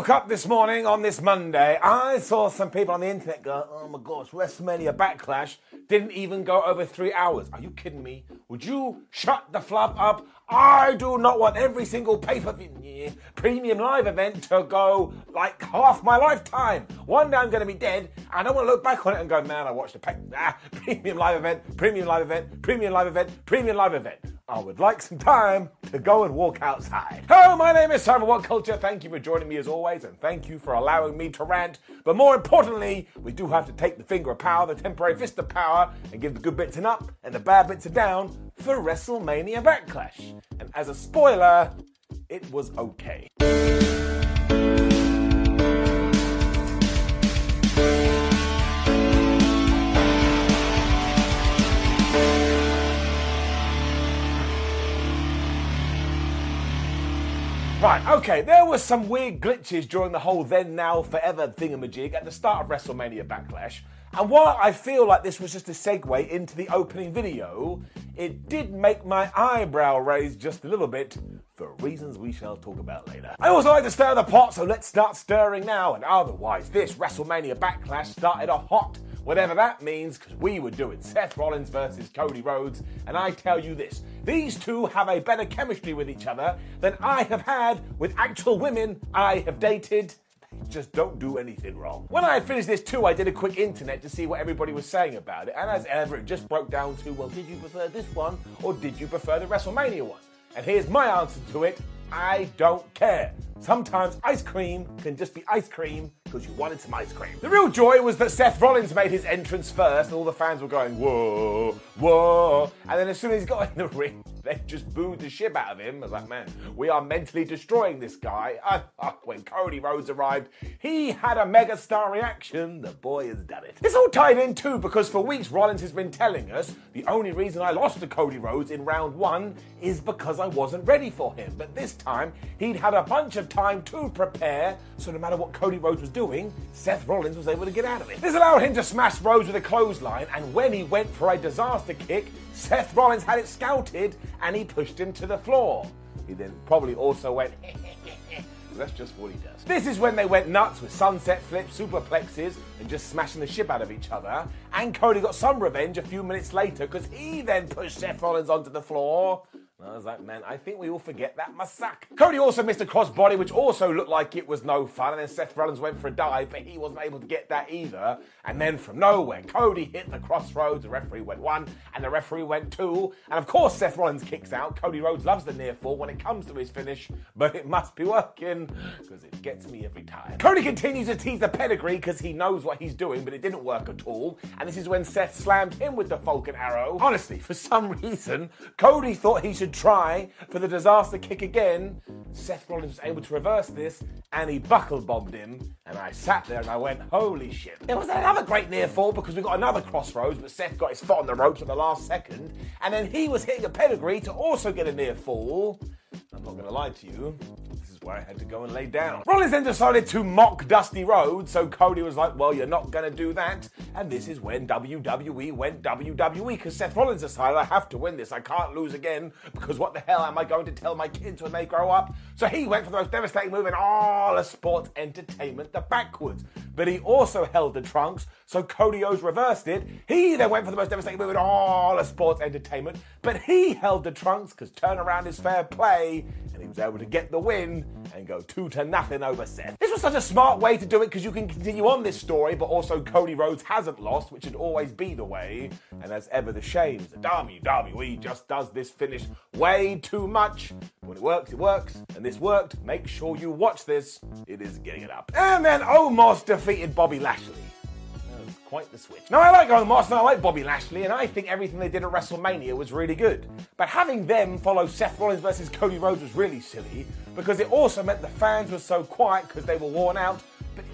woke up this morning on this Monday, I saw some people on the internet go, oh my gosh, WrestleMania Backlash didn't even go over three hours. Are you kidding me? Would you shut the flub up? I do not want every single pay per view premium live event to go like half my lifetime. One day I'm going to be dead, and I want to look back on it and go, man, I watched a pay- ah, premium live event, premium live event, premium live event, premium live event. I would like some time to go and walk outside. Hello, my name is Simon What Culture. Thank you for joining me as always, and thank you for allowing me to rant. But more importantly, we do have to take the finger of power, the temporary fist of power, and give the good bits an up and the bad bits a down for WrestleMania Backlash. And as a spoiler, it was okay. Right, okay, there were some weird glitches during the whole then, now, forever thingamajig at the start of WrestleMania Backlash. And while I feel like this was just a segue into the opening video, it did make my eyebrow raise just a little bit for reasons we shall talk about later. I also like to stir the pot, so let's start stirring now. And otherwise, this WrestleMania Backlash started off hot whatever that means, because we were doing Seth Rollins versus Cody Rhodes, and I tell you this these two have a better chemistry with each other than I have had with actual women I have dated. Just don't do anything wrong. When I had finished this too, I did a quick internet to see what everybody was saying about it, and as ever, it just broke down to well, did you prefer this one or did you prefer the WrestleMania one? And here's my answer to it I don't care. Sometimes ice cream can just be ice cream because you wanted some ice cream. The real joy was that Seth Rollins made his entrance first, and all the fans were going, whoa, whoa. And then as soon as he got in the ring, they just booed the shit out of him. I was like, man, we are mentally destroying this guy. When Cody Rhodes arrived, he had a megastar reaction. The boy has done it. This all tied in too because for weeks Rollins has been telling us the only reason I lost to Cody Rhodes in round one is because I wasn't ready for him. But this time, he'd had a bunch of time to prepare, so no matter what Cody Rhodes was doing, Seth Rollins was able to get out of it. This allowed him to smash Rhodes with a clothesline, and when he went for a disaster kick, Seth Rollins had it scouted and he pushed him to the floor. He then probably also went, that's just what he does. This is when they went nuts with sunset flips, superplexes, and just smashing the ship out of each other. And Cody got some revenge a few minutes later because he then pushed Seth Rollins onto the floor. I was like, man, I think we all forget that suck. Cody also missed a crossbody, which also looked like it was no fun. And then Seth Rollins went for a dive, but he wasn't able to get that either. And then from nowhere, Cody hit the Cross Rhodes. The referee went one, and the referee went two. And of course, Seth Rollins kicks out. Cody Rhodes loves the near fall when it comes to his finish, but it must be working because it gets me every time. Cody continues to tease the pedigree because he knows what he's doing, but it didn't work at all. And this is when Seth slammed him with the Falcon Arrow. Honestly, for some reason, Cody thought he should try for the disaster kick again. Seth Rollins was able to reverse this, and he buckle bombed him. And I sat there and I went, holy shit. There was another great near fall because we got another Cross Rhodes, but Seth got his foot on the ropes at the last second. And then he was hitting a pedigree to also get a near fall. I'm not going to lie to you. Where I had to go and lay down. Rollins then decided to mock Dusty Rhodes, so Cody was like, well, you're not to do that. And this is when WWE went WWE, because Seth Rollins decided, I have to win this. I can't lose again, because what the hell am I going to tell my kids when they grow up? So he went for the most devastating move in all of sports entertainment, the backwards. But he also held the trunks, so Cody O's reversed it. He then went for the most devastating move in all of sports entertainment, but he held the trunks because turnaround is fair play, and he was able to get the win and go two to nothing over Seth. This was such a smart way to do it because you can continue on this story, but also Cody Rhodes hasn't lost, which should always be the way. And as ever, the shame is that WWE just does this finish way too much. When it works, it works, and this worked. Make sure you watch this. It is getting it up. And then Omos defeated Bobby Lashley quite the switch. Now, I like Omos and I like Bobby Lashley, and I think everything they did at WrestleMania was really good. But having them follow Seth Rollins versus Cody Rhodes was really silly because it also meant the fans were so quiet because they were worn out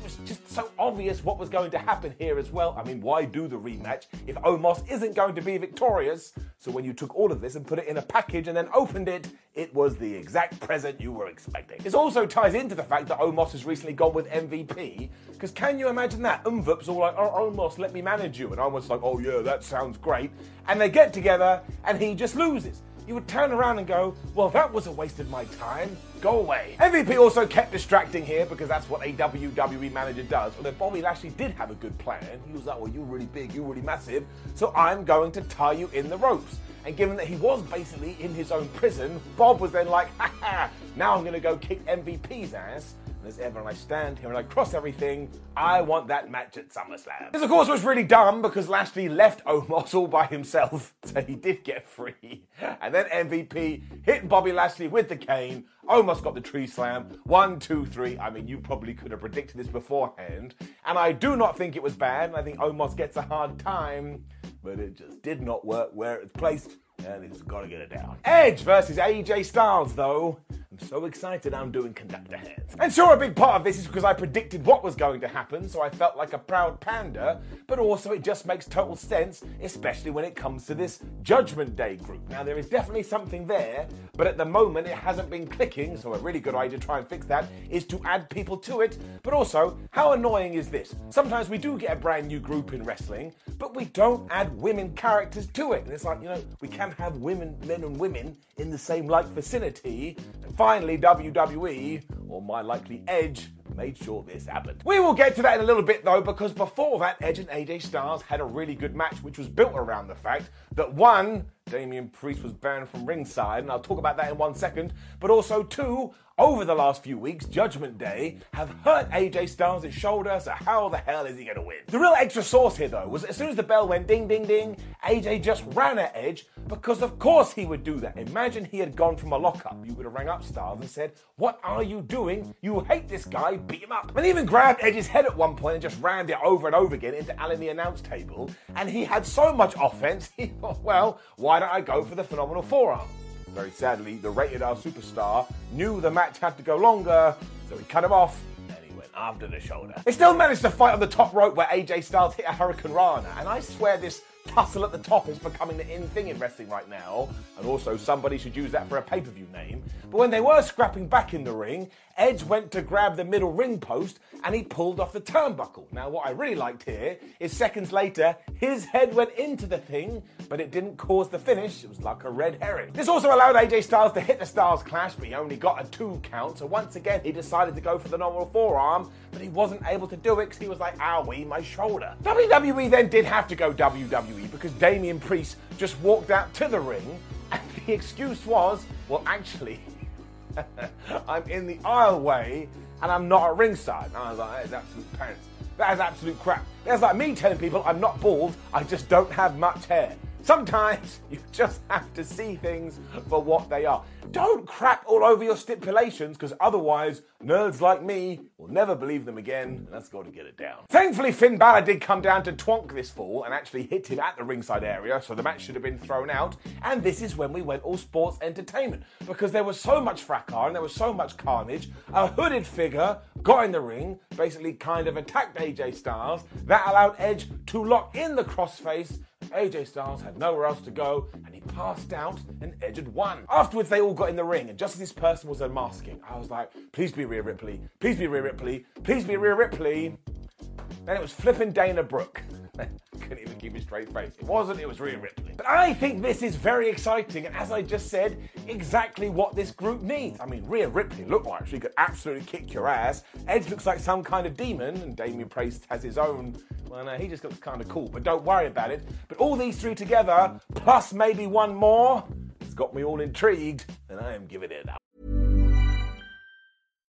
was just so obvious what was going to happen here as well. I mean, why do the rematch if Omos isn't going to be victorious? So when you took all of this and put it in a package and then opened it, it was the exact present you were expecting. This also ties into the fact that Omos has recently gone with MVP, because can you imagine that? MVP's all like, oh, Omos, let me manage you. And Omos like, oh yeah, that sounds great. And they get together and he just loses you would turn around and go, well, that was a waste of my time. Go away. MVP also kept distracting here because that's what a WWE manager does. Although Bobby Lashley did have a good plan. He was like, well, you're really big, you're really massive, so I'm going to tie you in the ropes. And given that he was basically in his own prison, Bob was then like, ha ha, now I'm going to go kick MVP's ass as ever, and I stand here and I cross everything. I want that match at SummerSlam. This, of course, was really dumb because Lashley left Omos all by himself, so he did get free. And then MVP hit Bobby Lashley with the cane. Omos got the tree slam. One, two, three. I mean, you probably could have predicted this beforehand. And I do not think it was bad. I think Omos gets a hard time, but it just did not work where it was placed and he's got to get it down. Edge versus AJ Styles, though. I'm so excited I'm doing conductor hands. And sure, a big part of this is because I predicted what was going to happen, so I felt like a proud panda, but also it just makes total sense, especially when it comes to this Judgment Day group. Now, there is definitely something there, but at the moment it hasn't been clicking, so a really good idea to try and fix that is to add people to it. But also, how annoying is this? Sometimes we do get a brand new group in wrestling, but we don't add women characters to it. And it's like, you know, we can have women, men and women in the same like vicinity. And finally, WWE, or my likely Edge, made sure this happened. We will get to that in a little bit though, because before that, Edge and AJ Styles had a really good match, which was built around the fact that one, Damian Priest was banned from ringside, and I'll talk about that in one second, but also two, over the last few weeks, Judgment Day, have hurt AJ Styles' shoulder, so how the hell is he going to win? The real extra sauce here, though, was as soon as the bell went ding, ding, ding, AJ just ran at Edge because, of course, he would do that. Imagine he had gone from a lockup. You would have rang up Styles and said, What are you doing? You hate this guy, beat him up. And even grabbed Edge's head at one point and just rammed it over and over again into Alan the announce table. And he had so much offense, he thought, Well, why don't I go for the phenomenal forearm? Very sadly, the rated R superstar knew the match had to go longer, so he cut him off and he went after the shoulder. They still managed to fight on the top rope where AJ Styles hit a hurricanrana, and I swear this tussle at the top is becoming the in thing in wrestling right now, and also somebody should use that for a pay per view name. But when they were scrapping back in the ring, Edge went to grab the middle ring post and he pulled off the turnbuckle. Now, what I really liked here is seconds later, his head went into the thing, but it didn't cause the finish. It was like a red herring. This also allowed AJ Styles to hit the Styles Clash, but he only got a two count. So once again, he decided to go for the normal forearm, but he wasn't able to do it because he was like, owie, my shoulder. WWE then did have to go WWE because Damian Priest just walked out to the ring, and the excuse was, well, actually, I'm in the aisleway and I'm not at ringside. And I was like, that is absolute pants. That is absolute crap. That's like me telling people I'm not bald, I just don't have much hair. Sometimes you just have to see things for what they are. Don't crap all over your stipulations because otherwise, nerds like me will never believe them again. Let's go to get it down. Thankfully, Finn Balor did come down to Twonk this fall and actually hit him at the ringside area, so the match should have been thrown out. And this is when we went all sports entertainment because there was so much fracas and there was so much carnage. A hooded figure got in the ring, basically kind of attacked AJ Styles. That allowed Edge to lock in the crossface AJ Styles had nowhere else to go and he passed out and Edge won. Afterwards, they all got in the ring, and just as this person was unmasking, I was like, please be Rhea Ripley, please be Rhea Ripley, please be Rhea Ripley. Then it was flipping Dana Brooke. couldn't even keep a straight face. It wasn't, it was Rhea Ripley. But I think this is very exciting, and as I just said, exactly what this group needs. I mean, Rhea Ripley looked like she could absolutely kick your ass. Edge looks like some kind of demon, and Damian Priest has his own. Well, no, he just looks kind of cool, but don't worry about it. But all these three together, plus maybe one more, has got me all intrigued, and I am giving it up.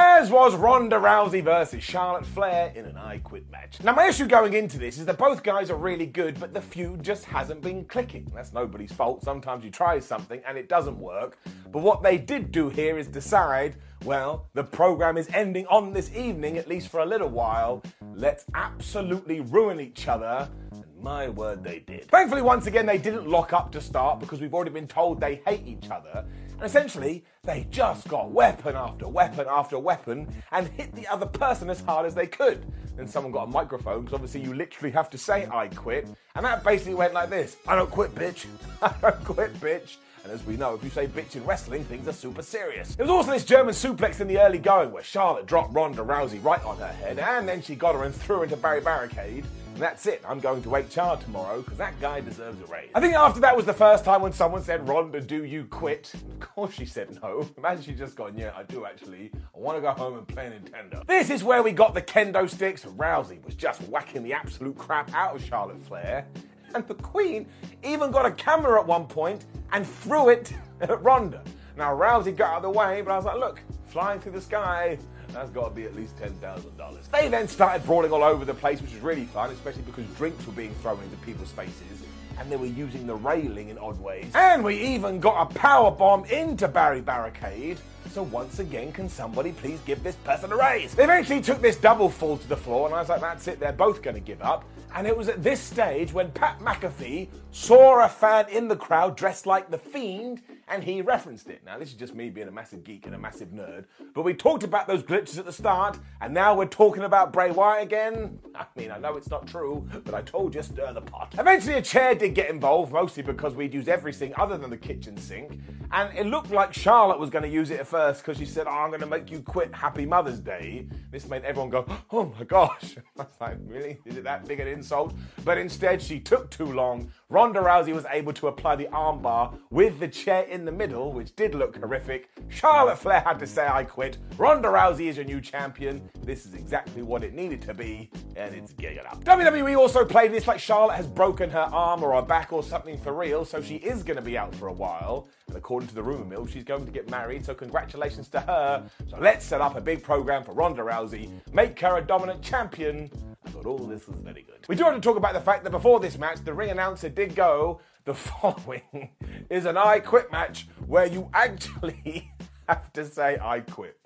As was Ronda Rousey versus Charlotte Flair in an I Quit match. Now, my issue going into this is that both guys are really good, but the feud just hasn't been clicking. That's nobody's fault. Sometimes you try something and it doesn't work. But what they did do here is decide well, the program is ending on this evening, at least for a little while. Let's absolutely ruin each other. And my word, they did. Thankfully, once again, they didn't lock up to start because we've already been told they hate each other. And essentially, they just got weapon after weapon after weapon and hit the other person as hard as they could. Then someone got a microphone because obviously you literally have to say, I quit. And that basically went like this I don't quit, bitch. I don't quit, bitch. And as we know, if you say bitch in wrestling, things are super serious. There was also this German suplex in the early going where Charlotte dropped Ronda Rousey right on her head, and then she got her and threw her into Barry Barricade. And that's it. I'm going to HR tomorrow because that guy deserves a raise. I think after that was the first time when someone said, Ronda, do you quit? Of course she said no. Imagine she just gone, yeah, I do actually. I want to go home and play Nintendo. This is where we got the kendo sticks. Rousey was just whacking the absolute crap out of Charlotte Flair. And the Queen even got a camera at one point and threw it at Ronda. Now Rousey got out of the way, but I was like, look, flying through the sky, that's got to be at least $10,000. They then started brawling all over the place, which was really fun, especially because drinks were being thrown into people's faces and they were using the railing in odd ways. And we even got a power bomb into Barry Barricade. So once again, can somebody please give this person a raise? They eventually took this double fall to the floor, and I was like, that's it, they're both going to give up. And it was at this stage when Pat McAfee saw a fan in the crowd dressed like the Fiend, and he referenced it. Now, this is just me being a massive geek and a massive nerd, but we talked about those glitches at the start, and now we're talking about Bray Wyatt again. I mean, I know it's not true, but I told you, stir the pot. Eventually, a chair did get involved, mostly because we'd used everything other than the kitchen sink, and it looked like Charlotte was going to use it at first because she said, oh, I'm going to make you quit Happy Mother's Day. This made everyone go, oh my gosh. I was like, really? Is it that big an insult? But instead, she took too long. Ronda Rousey was able to apply the armbar with the chair in the middle, which did look horrific. Charlotte Flair had to say, I quit. Ronda Rousey is your new champion. This is exactly what it needed to be, and it's getting up. WWE also played this like Charlotte has broken her arm or her back or something for real, so she is going to be out for a while. And according to the rumor mill, she's going to get married, so congratulations to her. So let's set up a big program for Ronda Rousey, make her a dominant champion. I thought all this was very good. We do have to talk about the fact that before this match, the ring announcer did go, the following is an I quit match where you actually have to say I quit.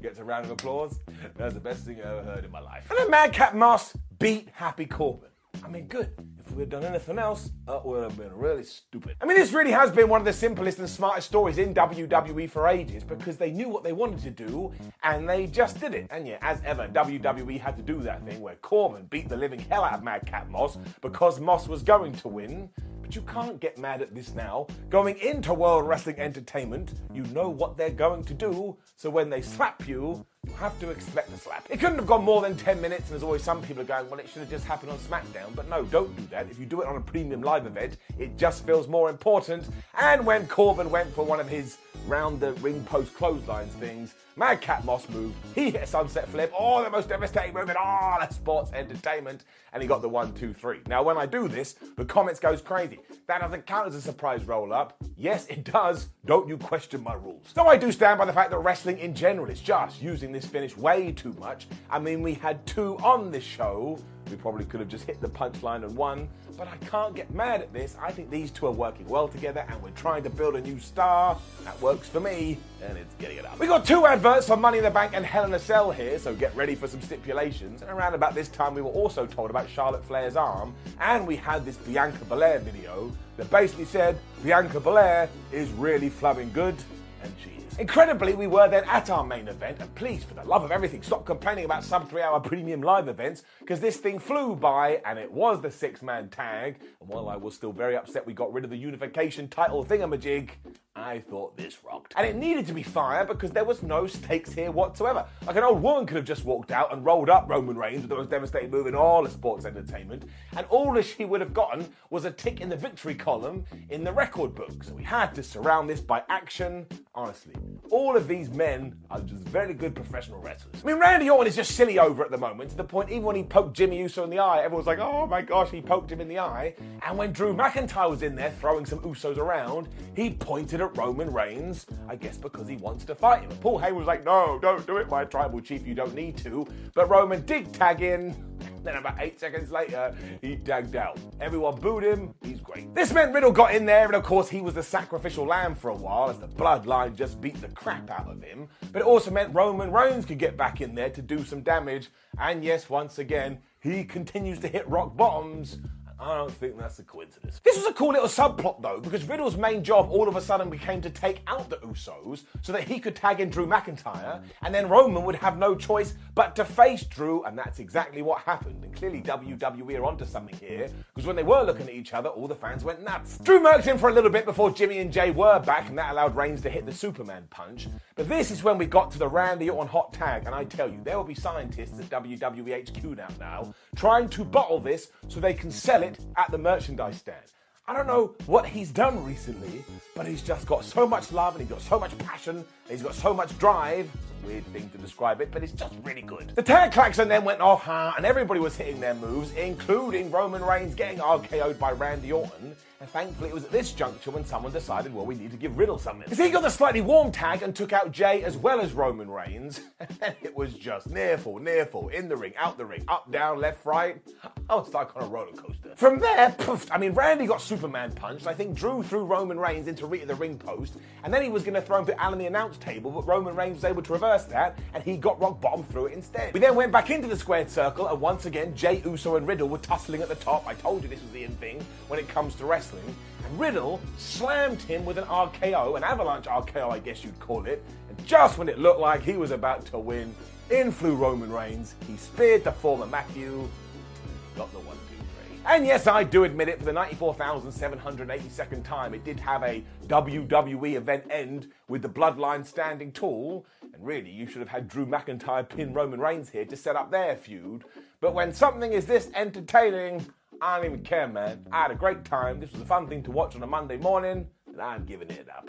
Gets a round of applause. That's the best thing I ever heard in my life. And then Madcap Moss beat Happy Corbin. I mean, good. If we had done anything else, that would have been really stupid. I mean, this really has been one of the simplest and smartest stories in WWE for ages because they knew what they wanted to do and they just did it. And yeah, as ever, WWE had to do that thing where Corbin beat the living hell out of Madcap Moss because Moss was going to win. But you can't get mad at this now. Going into World Wrestling Entertainment, you know what they're going to do, so when they slap you, you have to expect a slap. It couldn't have gone more than 10 minutes, and there's always some people are going, well, it should have just happened on SmackDown. But no, don't do that. If you do it on a premium live event, it just feels more important. And when Corbin went for one of his round the ring post clotheslines things, Madcap Moss move. He hit a sunset flip. Oh, the most devastating move in all of sports entertainment. And he got the one, two, three. Now, when I do this, the comments goes crazy. That doesn't count as a surprise roll up. Yes, it does. Don't you question my rules. So I do stand by the fact that wrestling in general is just using this finish way too much. I mean, we had two on this show. We probably could have just hit the punchline and won, but I can't get mad at this. I think these two are working well together and we're trying to build a new star. That works for me, and it's getting it up. We got two adverts for Money in the Bank and Hell in a Cell here, so get ready for some stipulations. And around about this time, we were also told about Charlotte Flair's arm, and we had this Bianca Belair video that basically said Bianca Belair is really flubbing good, and she. Incredibly, we were then at our main event, and please, for the love of everything, stop complaining about sub three hour premium live events, because this thing flew by, and it was the six man tag. And while I was still very upset we got rid of the unification title thingamajig, I thought this rocked. And it needed to be fire because there was no stakes here whatsoever. Like an old woman could have just walked out and rolled up Roman Reigns with the most devastating move in all of sports entertainment, and all that she would have gotten was a tick in the victory column in the record book. So we had to surround this by action. Honestly, all of these men are just very good professional wrestlers. I mean, Randy Orton is just silly over at the moment to the point even when he poked Jimmy Uso in the eye, everyone's like, oh my gosh, he poked him in the eye. And when Drew McIntyre was in there throwing some Usos around, he pointed at Roman Reigns, I guess because he wants to fight him. Paul Heyman was like, no, don't do it, my tribal chief, you don't need to. But Roman did tag in. Then about eight seconds later, he tagged out. Everyone booed him. He's This meant Riddle got in there, and of course, he was the sacrificial lamb for a while as the bloodline just beat the crap out of him. But it also meant Roman Reigns could get back in there to do some damage. And yes, once again, he continues to hit rock bottoms. I don't think that's a coincidence. This was a cool little subplot though, because Riddle's main job all of a sudden became to take out the Usos so that he could tag in Drew McIntyre, and then Roman would have no choice but to face Drew, and that's exactly what happened. And clearly WWE are onto something here, because when they were looking at each other, all the fans went nuts. Drew murked him for a little bit before Jimmy and Jey were back, and that allowed Reigns to hit the Superman punch. But this is when we got to the Randy Orton hot tag, and I tell you, there will be scientists at WWE HQ now, now trying to bottle this so they can sell it at the merchandise stand. I don't know what he's done recently, but he's just got so much love and he's got so much passion and he's got so much drive. Weird thing to describe it, but it's just really good. The tag klaxon then went off, and everybody was hitting their moves, including Roman Reigns getting RKO'd by Randy Orton. And thankfully, it was at this juncture when someone decided, well, we need to give Riddle something. Because he got the slightly warm tag and took out Jey as well as Roman Reigns. It was just near fall, near fall, in the ring, out the ring, up, down, left, right. I was like on a roller coaster. From there, poof, I mean, Randy got Superman punched. I think Drew threw Roman Reigns into Rita the ring post. And then he was going to throw him to Alan the announce table, but Roman Reigns was able to reverse that, and he got rock bottom through it instead. We then went back into the squared circle, and once again, Jey Uso and Riddle were tussling at the top. I told you this was the in thing when it comes to wrestling. And Riddle slammed him with an RKO, an avalanche RKO, I guess you'd call it. And just when it looked like he was about to win, in flew Roman Reigns. He speared the former Matthew, got the one. And yes, I do admit it, for the 94,782nd time, it did have a WWE event end with the Bloodline standing tall. And really, you should have had Drew McIntyre pin Roman Reigns here to set up their feud. But when something is this entertaining, I don't even care, man. I had a great time. This was a fun thing to watch on a Monday morning, and I'm giving it up.